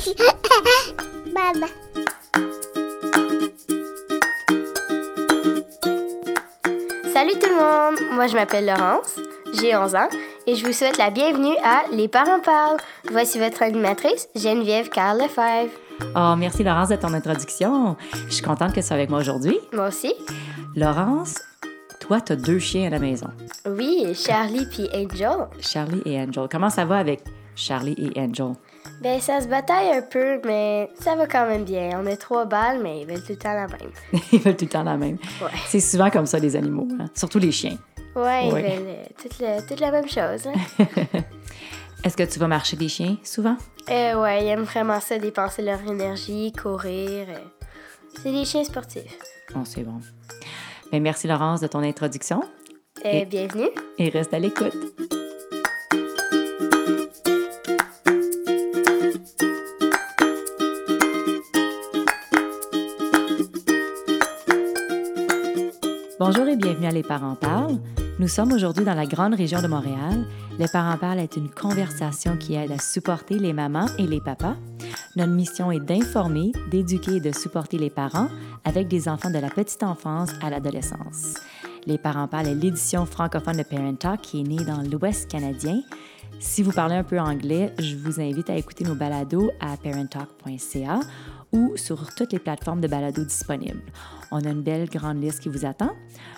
Maman. Salut tout le monde, moi je m'appelle Laurence, j'ai 11 ans et je vous souhaite la bienvenue à Les parents parlent. Voici votre animatrice Geneviève Carl Lefebvre. Oh, merci Laurence de ton introduction. Je suis contente que tu sois avec moi aujourd'hui. Moi aussi. Laurence, toi, tu as deux chiens à la maison. Oui, Charlie puis Angel. Charlie et Angel. Comment ça va avec Charlie et Angel? Ben ça se bataille un peu, mais ça va quand même bien. On a trois balles, mais ils veulent tout le temps la même. ils veulent tout le temps la même. Ouais. C'est souvent comme ça, les animaux, hein? surtout les chiens. Ouais, ils Ouais. veulent euh, toute, le- toute la même chose. hein. Est-ce que tu vas marcher des chiens souvent? Euh, ouais, ils aiment vraiment ça, dépenser leur énergie, courir. euh. C'est des chiens sportifs. Bon, c'est bon. Ben, merci Laurence de ton introduction Euh, Et- Bienvenue. et reste à l'écoute. Bonjour et bienvenue à Les Parents Parlent. Nous sommes aujourd'hui dans la grande région de Montréal. Les Parents Parlent est une conversation qui aide à supporter les mamans et les papas. Notre mission est d'informer, d'éduquer et de supporter les parents avec des enfants de la petite enfance à l'adolescence. Les Parents Parlent est l'édition francophone de Parent Talk qui est née dans l'Ouest canadien. Si vous parlez un peu anglais, je vous invite à écouter nos balados à parenttalk.ca ou sur toutes les plateformes de balados disponibles. On a une belle grande liste qui vous attend.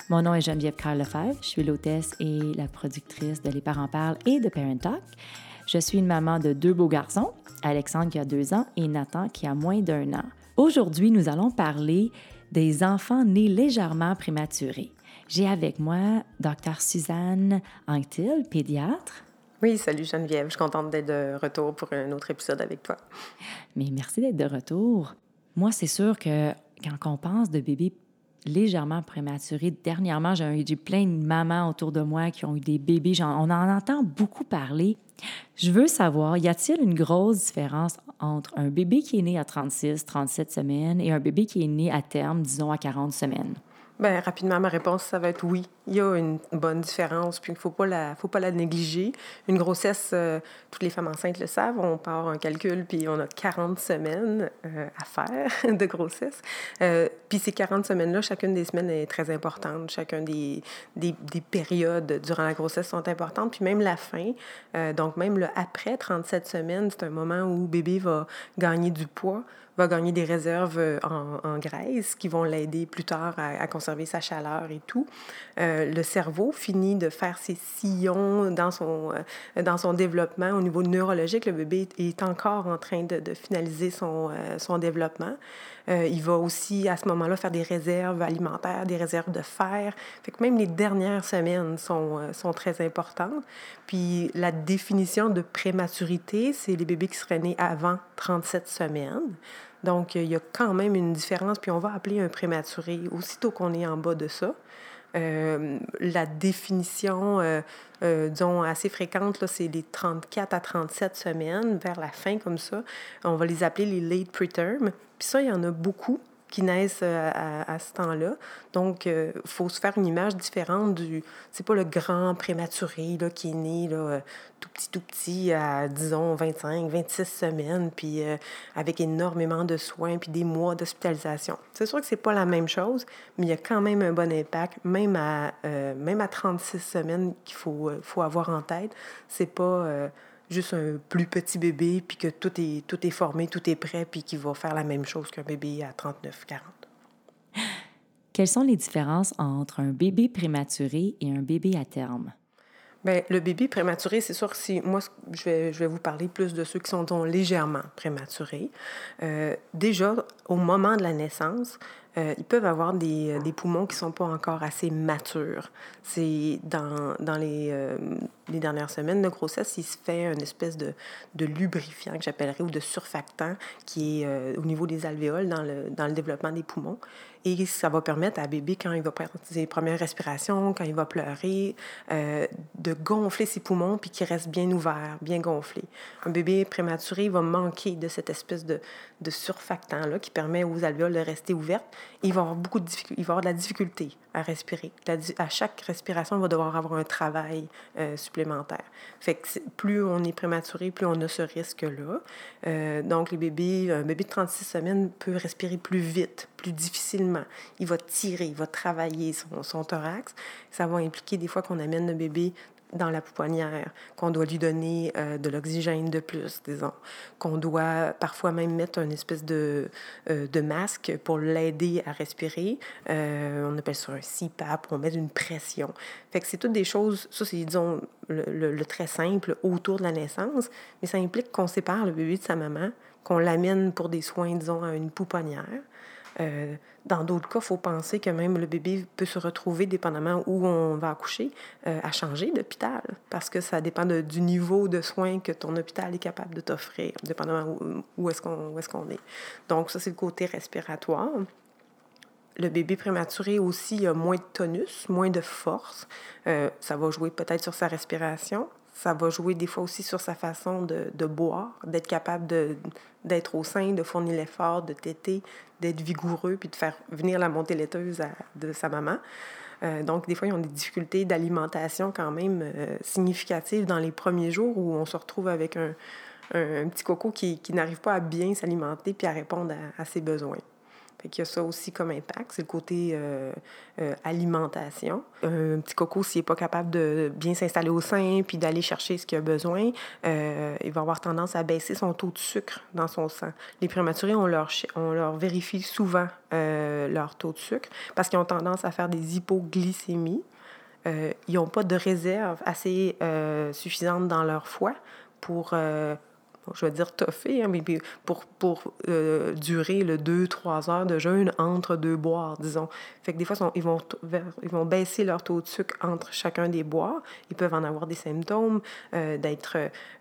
Mon nom est Geneviève Carl Lefebvre. Je suis l'hôtesse et la productrice de Les Parents Parlent et de Parent Talk. Je suis une maman de deux beaux garçons, Alexandre qui a deux ans et Nathan qui a moins d'un an. Aujourd'hui, nous allons parler des enfants nés légèrement prématurés. J'ai avec moi Dr. Suzanne Anctil, pédiatre. Oui, salut Geneviève. Je suis contente d'être de retour pour un autre épisode avec toi. Mais merci d'être de retour. Moi, c'est sûr que quand on pense de bébés légèrement prématurés, dernièrement, j'ai eu plein de mamans autour de moi qui ont eu des bébés. On en entend beaucoup parler. Je veux savoir, y a-t-il une grosse différence entre un bébé qui est né à 36, 37 semaines et un bébé qui est né à terme, disons, à 40 semaines? Ben rapidement, ma réponse, ça va être oui. Il y a une bonne différence, puis il ne faut pas la, faut pas la négliger. Une grossesse, euh, toutes les femmes enceintes le savent, on part un calcul, puis on a 40 semaines euh, à faire de grossesse. Euh, puis ces 40 semaines-là, chacune des semaines est très importante. Chacun des, des, des périodes durant la grossesse sont importantes, puis même la fin. donc même le après 37 semaines, c'est un moment où bébé va gagner du poids va gagner des réserves euh, en, graisse qui vont l'aider plus tard à, conserver sa chaleur et tout. Euh, le cerveau finit de faire ses sillons dans son, euh, dans son développement au niveau neurologique. Le bébé est, encore en train de, finaliser son, son développement. Il va aussi, à ce moment-là, faire des réserves alimentaires, des réserves de fer. Fait même les dernières semaines sont, sont très importantes. Puis la définition de prématurité, c'est les bébés qui seraient nés avant 37 semaines. Donc, il y a quand même une différence. Puis on va appeler un prématuré aussitôt qu'on est en bas de ça. Euh, la définition, euh, euh, disons, assez fréquente, c'est les 34 à 37 semaines, vers la fin comme ça. On va les appeler les late preterm. Puis ça, il y en a beaucoup qui naissent euh, à, à ce temps-là. Donc, il faut se faire une image différente du... C'est pas le grand prématuré là, qui est né là, euh, tout petit, tout petit, à, disons, 25, 26 semaines, puis euh, avec énormément de soins, puis des mois d'hospitalisation. C'est sûr que c'est pas la même chose, mais il y a quand même un bon impact, même à, euh, même à 36 semaines qu'il faut, euh, faut avoir en tête. C'est pas... juste un plus petit bébé, puis que tout est, tout est formé, tout est prêt, puis qui va faire la même chose qu'un bébé à 39, 40. Quelles sont les différences entre un bébé prématuré et un bébé à terme? Bien, le bébé prématuré, c'est sûr que si moi, je vais, je vais vous parler plus de ceux qui sont donc légèrement prématurés. Euh, déjà, au moment de la naissance, euh, ils peuvent avoir des, des poumons qui ne sont pas encore assez matures. C'est dans, dans les, euh, les dernières semaines de grossesse, il se fait une espèce de, lubrifiant que j'appellerais ou de surfactant qui est euh, au niveau des alvéoles dans le, dans le développement des poumons. Et ça va permettre à bébé, quand il va prendre ses premières respirations, quand il va pleurer, euh, de gonfler ses poumons puis qu'il reste bien ouvert, bien gonflé. Un bébé prématuré va manquer de cette espèce de, de surfactant-là qui permet aux alvéoles de rester ouvertes. Il va avoir beaucoup de il va avoir de la difficulté à respirer. à chaque respiration, on va devoir avoir un travail euh, supplémentaire. Fait que plus on est prématuré, plus on a ce risque-là. Euh, donc, les bébés, un bébé de 36 semaines peut respirer plus vite, plus difficilement. Il va tirer, il va travailler son, thorax. Ça va impliquer des fois qu'on amène le bébé dans la pouponnière, qu'on doit lui donner euh, de l'oxygène de plus, disons, qu'on doit parfois même mettre une espèce de, euh, de masque pour l'aider à respirer. Euh, on appelle ça un CPAP, on met une pression. Fait que c'est toutes des choses, ça c'est, disons, le, très simple autour de la naissance, mais ça implique qu'on sépare le bébé de sa maman, qu'on l'amène pour des soins, disons, à une pouponnière. Euh, dans d'autres cas, il faut penser que même le bébé peut se retrouver, dépendamment où on va accoucher, euh, à changer d'hôpital, parce que ça dépend du niveau de soins que ton hôpital est capable de t'offrir, dépendamment où, est-ce qu'on est, qu'on est. Donc, ça, c'est le côté respiratoire. Le bébé prématuré aussi a moins de tonus, moins de force. Euh, ça va jouer peut-être sur sa respiration, ça va jouer des fois aussi sur sa façon de, boire, d'être capable d'être au sein, de fournir l'effort, de téter, d'être vigoureux, puis de faire venir la montée laiteuse de sa maman. Euh, donc, des fois, ils ont des difficultés d'alimentation quand même euh, significatives dans les premiers jours où on se retrouve avec un, un, petit coco qui, qui n'arrive pas à bien s'alimenter puis à répondre à ses besoins. Fait qu'il y a ça aussi comme impact, c'est le côté euh, euh, alimentation. Un petit coco, s'il n'est pas capable de bien s'installer au sein puis d'aller chercher ce qu'il a besoin, euh, il va avoir tendance à baisser son taux de sucre dans son sang. Les prématurés, on leur, on leur vérifie souvent leur taux de sucre parce qu'ils ont tendance à faire des hypoglycémies. ils n'ont pas de réserve assez suffisante dans leur foie pour je vais dire toffer, hein, mais pour, pour euh, durer le 2-3 heures de jeûne entre deux boires, disons. Fait que des fois, ils, vont, ils vont baisser leur taux de sucre entre chacun des boires. Ils peuvent en avoir des symptômes, euh, d'être,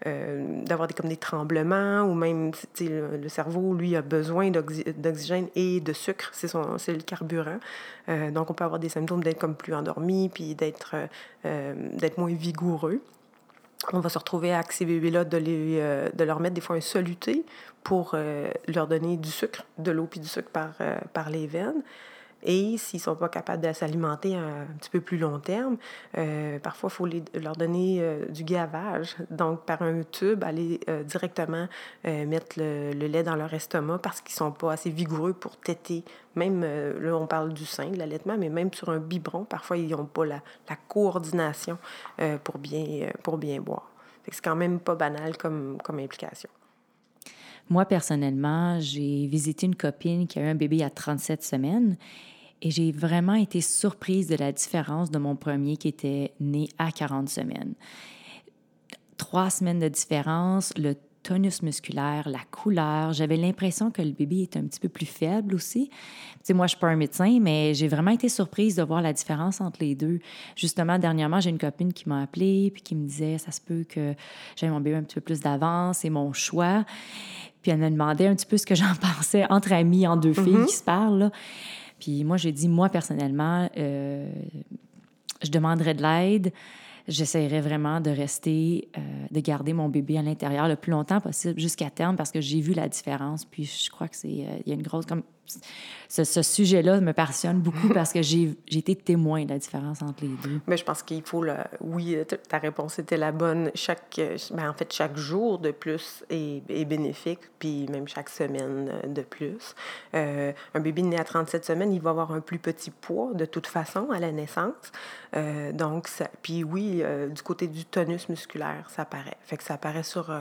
euh, d'avoir des, comme des tremblements, ou même le, le, cerveau, lui, a besoin d'oxygène et de sucre, c'est, son, c'est le carburant. donc, on peut avoir des symptômes d'être comme plus endormi, puis d'être, d'être moins vigoureux on va se retrouver avec ces bébés-là de, euh, de leur mettre des fois un soluté pour euh, leur donner du sucre, de l'eau puis du sucre par, euh, par les veines. Et s'ils ne sont pas capables de s'alimenter un, petit peu plus long terme, parfois, il faut leur donner du gavage. Donc, par un tube, aller directement mettre le, lait dans leur estomac parce qu'ils ne sont pas assez vigoureux pour téter. Même, là, on parle du sein, de l'allaitement, mais même sur un biberon, parfois, ils n'ont pas la, la coordination pour, bien, pour bien boire. C'est quand même pas banal comme, comme implication. Moi, personnellement, j'ai visité une copine qui a eu un bébé à 37 semaines et j'ai vraiment été surprise de la différence de mon premier qui était né à 40 semaines. Trois semaines de différence, le tonus musculaire, la couleur. J'avais l'impression que le bébé était un petit peu plus faible aussi. Tu sais, moi, je suis pas un médecin, mais j'ai vraiment été surprise de voir la différence entre les deux. Justement, dernièrement, j'ai une copine qui m'a appelée puis qui me disait, ça se peut que j'ai mon bébé un petit peu plus d'avance, c'est mon choix. Puis elle me demandait un petit peu ce que j'en pensais entre amis, en deux filles mm-hmm. qui se parlent. Puis moi, j'ai dit, moi, personnellement, euh, je demanderais de l'aide j'essaierais vraiment de rester, euh, de garder mon bébé à l'intérieur le plus longtemps possible jusqu'à terme parce que j'ai vu la différence. Puis je crois que c'est, euh, il y a une grosse comme ce, sujet-là me passionne beaucoup parce que j'ai été témoin de la différence entre les deux. Mais je pense qu'il faut, le, oui, ta réponse était la bonne. Chaque, ben en fait, chaque jour de plus est, est, bénéfique, puis même chaque semaine de plus. Euh, un bébé né à 37 semaines, il va avoir un plus petit poids de toute façon à la naissance. Euh, donc, ça, puis oui, euh, du côté du tonus musculaire, ça apparaît. Fait que ça apparaît sur,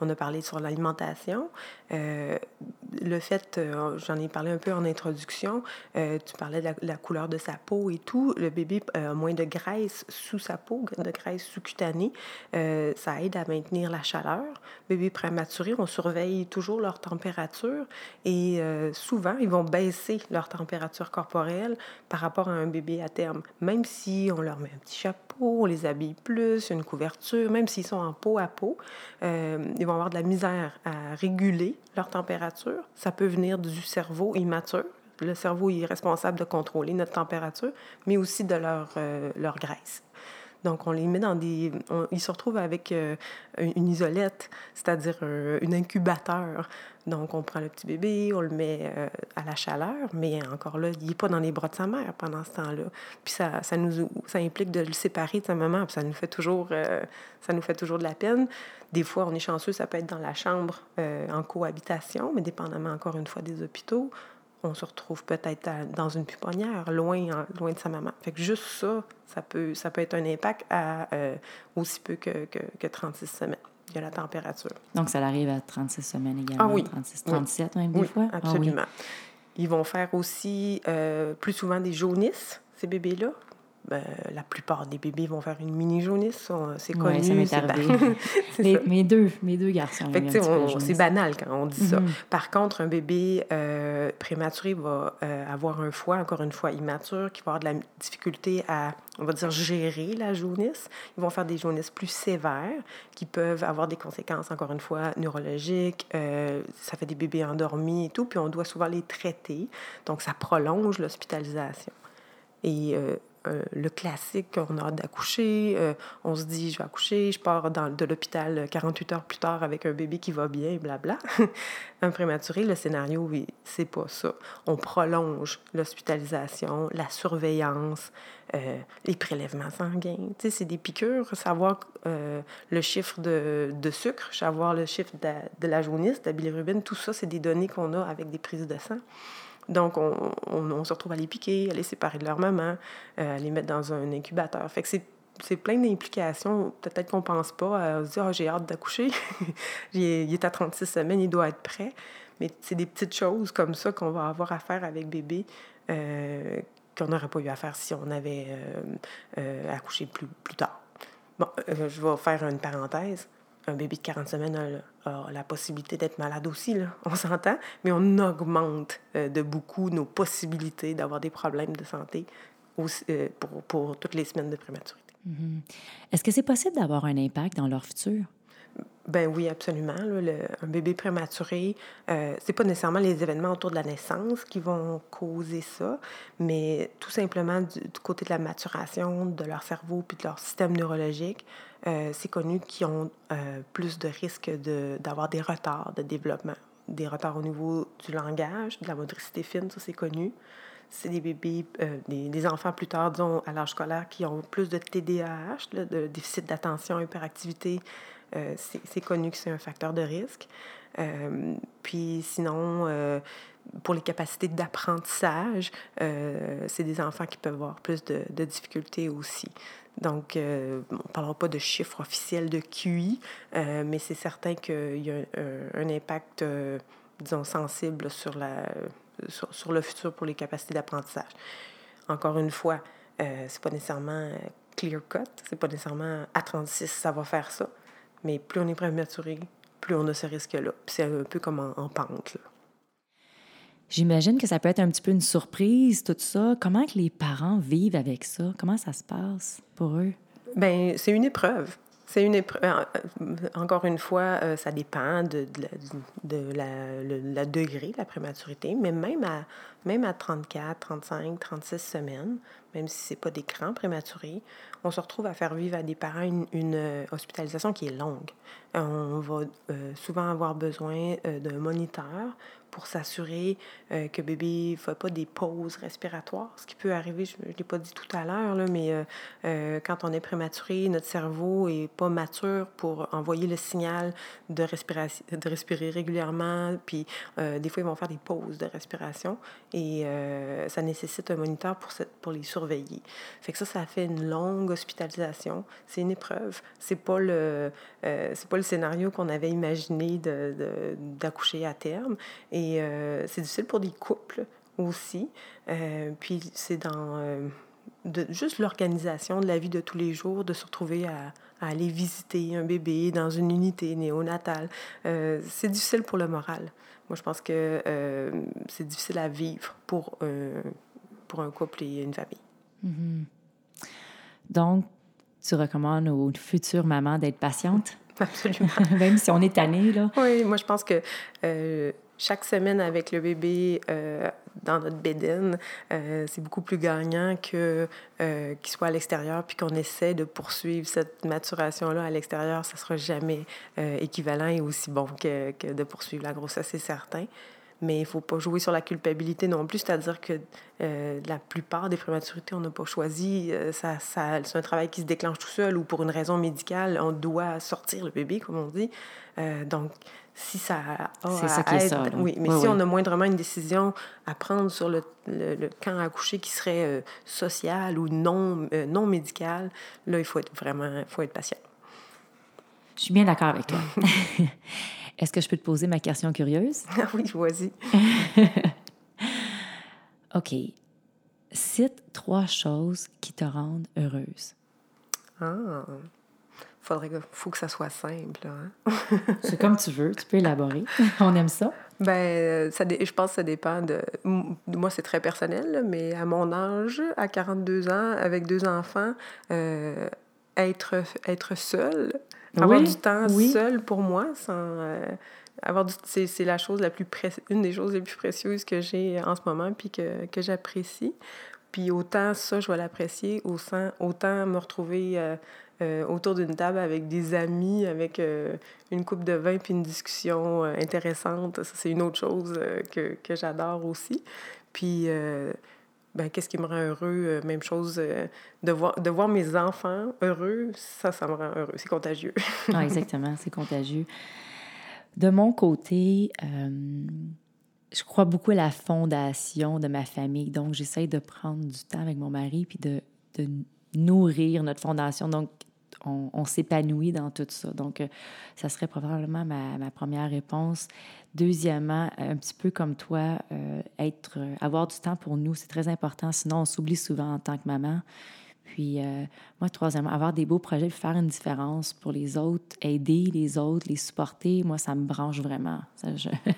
on a parlé sur l'alimentation. le fait, j'en ai parlé un peu en introduction, euh, tu parlais de la, couleur de sa peau et tout. Le bébé a moins de graisse sous sa peau, de graisse sous-cutanée. Euh, ça aide à maintenir la chaleur. Bébé prématuré, on surveille toujours leur température et euh, souvent, ils vont baisser leur température corporelle par rapport à un bébé à terme. Même si on leur met un petit chapeau, on les habille plus, une couverture, même s'ils sont en peau à peau, ils vont avoir de la misère à réguler leur température. Ça peut venir du cerveau immature. Le cerveau est responsable de contrôler notre température, mais aussi de leur, euh, leur graisse. Donc, on les met dans des... ils se retrouvent avec une isolette, c'est-à-dire un incubateur. Donc, on prend le petit bébé, on le met à la chaleur, mais encore là, il n'est pas dans les bras de sa mère pendant ce temps-là. Puis ça, ça, nous, ça implique de le séparer de sa maman, puis ça nous fait toujours, ça nous fait toujours de la peine. Des fois, on est chanceux, ça peut être dans la chambre en cohabitation, mais dépendamment encore une fois des hôpitaux on se retrouve peut-être dans une puponnière, loin, loin de sa maman. Fait que juste ça, ça peut, ça peut être un impact à euh, aussi peu que, que, 36 semaines. Il y a la température. Donc, ça arrive à 36 semaines également? Ah oui. 36, 37 même des fois? Ah absolument. Ils vont faire aussi euh, plus souvent des jaunisses, ces bébés-là. Ben, la plupart des bébés vont faire une mini jaunisse. C'est connu. ça m'est arrivé. mes, deux, mes deux garçons. C'est banal quand on dit ça. Mhm. Par contre, un bébé euh, prématuré va euh, avoir un foie, encore une fois, immature, qui va avoir de la difficulté à, on va dire, gérer la jaunisse. Ils vont faire des jaunisses plus sévères qui peuvent avoir des conséquences, encore une fois, neurologiques. Euh, ça fait des bébés endormis et tout. Puis on doit souvent les traiter. Donc, ça prolonge l'hospitalisation. Et euh, le classique, on a hâte d'accoucher, euh, on se dit, je vais accoucher, je pars dans, de l'hôpital 48 heures plus tard avec un bébé qui va bien, blabla. un prématuré, le scénario, oui, c'est pas ça. On prolonge l'hospitalisation, la surveillance, euh, les prélèvements sanguins. Tu sais, c'est des piqûres, savoir le chiffre de, de, sucre, savoir le chiffre de, de la jaunisse, de la bilirubine, tout ça, c'est des données qu'on a avec des prises de sang. Donc, on, se retrouve à les piquer, à les séparer de leur maman, euh, à les mettre dans un incubateur. Fait que c'est plein d'implications. Peut-être qu'on pense pas à se dire oh, j'ai hâte d'accoucher. il est à 36 semaines, il doit être prêt. Mais c'est des petites choses comme ça qu'on va avoir à faire avec bébé euh, qu'on n'aurait pas eu à faire si on avait euh, accouché plus, plus tard. Bon, je vais faire une parenthèse un bébé de 40 semaines a, la possibilité d'être malade aussi, on s'entend, mais on augmente euh, de beaucoup nos possibilités d'avoir des problèmes de santé euh, pour, pour, toutes les semaines de prématurité. Mm-hmm. Est-ce que c'est possible d'avoir un impact dans leur futur? Ben oui, absolument. un bébé prématuré, euh, c'est pas nécessairement les événements autour de la naissance qui vont causer ça, mais tout simplement du, côté de la maturation de leur cerveau puis de leur système neurologique, euh, c'est connu qu'ils ont euh, plus de risques d'avoir des retards de développement, des retards au niveau du langage, de la motricité fine, ça c'est connu. C'est des bébés, euh, des, enfants plus tard, disons, à l'âge scolaire, qui ont plus de TDAH, de déficit d'attention, hyperactivité, euh, c'est connu que c'est un facteur de risque. Euh, puis sinon, euh, pour les capacités d'apprentissage, c'est des enfants qui peuvent avoir plus de, difficultés aussi. Donc, on ne parlera pas de chiffres officiels de QI, mais c'est certain qu'il y a un, impact, disons, sensible sur, la, sur, le futur pour les capacités d'apprentissage. Encore une fois, c'est pas nécessairement clear cut, c'est pas nécessairement à 36 ça va faire ça. Mais plus on est prématuré, plus on a ce risque-là. c'est un peu comme en, pente. J'imagine que ça peut être un petit peu une surprise, tout ça. Comment que les parents vivent avec ça? Comment ça se passe pour eux? Bien, c'est une épreuve. C'est une épreuve. Euh, encore une fois, euh, ça dépend de, de, la, la, degré de la prématurité, mais même à, même à 34, 35, 36 semaines, même si ce n'est pas des grands prématurés, on se retrouve à faire vivre à des parents une, une euh, hospitalisation qui est longue. on va souvent avoir besoin d'un moniteur pour s'assurer euh, que bébé ne fait pas des pauses respiratoires. Ce qui peut arriver, je ne l'ai pas dit tout à l'heure, mais euh, euh, quand on est prématuré, notre cerveau n'est pas mature pour envoyer le signal de, de respirer régulièrement. Puis des fois, ils vont faire des pauses de respiration et ça nécessite un moniteur pour, pour les surveiller. Fait que ça, ça fait une longue hospitalisation. C'est une épreuve. C'est pas le, pas le scénario qu'on avait imaginé d'accoucher à terme. Euh, c'est difficile pour des couples aussi. Euh, puis c'est dans euh, de, juste l'organisation de la vie de tous les jours, de se retrouver à, aller visiter un bébé dans une unité néonatale. c'est difficile pour le moral. Moi, je pense que c'est difficile à vivre pour, pour un couple et une famille. Mm-hmm. Donc, tu recommandes aux futures mamans d'être patientes? Absolument. Même si on est tanné, là. Oui, moi, je pense que chaque semaine avec le bébé euh, dans notre bédaine, euh, c'est beaucoup plus gagnant que euh, qu'il soit à l'extérieur puis qu'on essaie de poursuivre cette maturation-là à l'extérieur. Ça sera jamais équivalent et aussi bon que, que de poursuivre la grossesse, c'est certain mais il ne faut pas jouer sur la culpabilité non plus, c'est-à-dire que euh, la plupart des prématurités, on n'a pas choisi. Euh, ça, ça, c'est un travail qui se déclenche tout seul ou pour une raison médicale, on doit sortir le bébé, comme on dit. Euh, donc, si ça a ça ça, oui, mais si on a moindrement une décision à prendre sur le, le, camp à coucher qui serait social ou non, non médical, là, il faut être vraiment faut être patient. Je suis bien d'accord avec toi. Est-ce que je peux te poser ma question curieuse? Ah oui, vas-y. OK. Cite trois choses qui te rendent heureuse. Ah, faudrait faut que ça soit simple. Hein? C'est comme tu veux, tu peux élaborer. On aime ça. Ben, ça je pense que ça dépend de. Moi, c'est très personnel, mais à mon âge, à 42 ans, avec deux enfants, euh, être, être seule, avoir du temps seul pour moi, sans, euh, avoir c'est, la chose la plus une des choses les plus précieuses que j'ai en ce moment, puis que, que j'apprécie. Puis autant ça, je vais l'apprécier, autant, autant me retrouver euh, euh, autour d'une table avec des amis, avec une coupe de vin, puis une discussion intéressante. Ça, c'est une autre chose que, que j'adore aussi. Puis ben, qu'est-ce qui me rend heureux? Euh, même chose, euh, de, voir, de voir mes enfants heureux, ça, ça me rend heureux. C'est contagieux. ah, exactement, c'est contagieux. De mon côté, euh, je crois beaucoup à la fondation de ma famille. Donc, j'essaie de prendre du temps avec mon mari puis de, de nourrir notre fondation. Donc, on, s'épanouit dans tout ça. Donc, ça serait probablement ma, ma, première réponse. Deuxièmement, un petit peu comme toi, euh, être, euh, avoir du temps pour nous, c'est très important. Sinon, on s'oublie souvent en tant que maman. Puis, euh, moi, troisièmement, avoir des beaux projets, faire une différence pour les autres, aider les autres, les supporter, moi, ça me branche vraiment.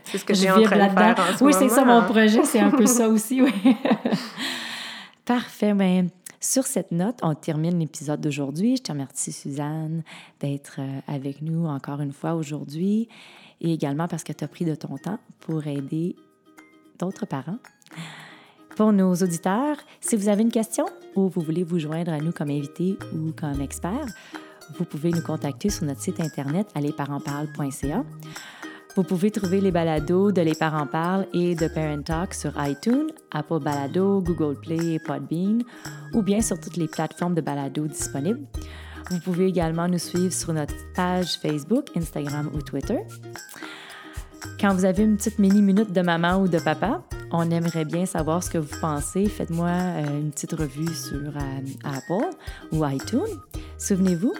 c'est ce que j'ai en train de faire en ce Oui, c'est ça, mon projet, c'est un peu ça aussi, oui. Parfait, mais ben, sur cette note, on termine l'épisode d'aujourd'hui. Je te remercie, Suzanne, d'être avec nous encore une fois aujourd'hui et également parce que tu as pris de ton temps pour aider d'autres parents. Pour nos auditeurs, si vous avez une question ou vous voulez vous joindre à nous comme invité ou comme expert, vous pouvez nous contacter sur notre site internet allesparentsparlent.ca. Vous pouvez trouver les balados de Les Parents Parlent et de Parent Talk sur iTunes, Apple Balado, Google Play et Podbean, ou bien sur toutes les plateformes de balado disponibles. Vous pouvez également nous suivre sur notre page Facebook, Instagram ou Twitter. Quand vous avez une petite mini-minute de maman ou de papa, on aimerait bien savoir ce que vous pensez. Faites-moi euh, une petite revue sur euh, Apple ou iTunes. Souvenez-vous,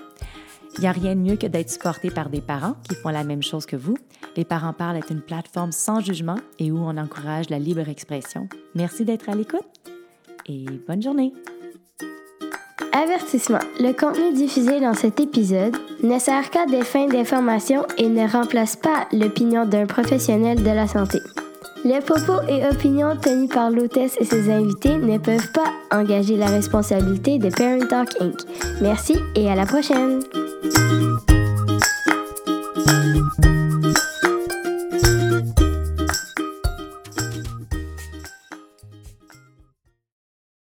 il n'y a rien de mieux que d'être supporté par des parents qui font la même chose que vous. Les Parents Parlent est une plateforme sans jugement et où on encourage la libre expression. Merci d'être à l'écoute et bonne journée. Avertissement. Le contenu diffusé dans cet épisode ne sert qu'à des fins d'information et ne remplace pas l'opinion d'un professionnel de la santé. Les propos et opinions tenus par l'hôtesse et ses invités ne peuvent pas engager la responsabilité de Parent Talk Inc. Merci et à la prochaine! Thank you.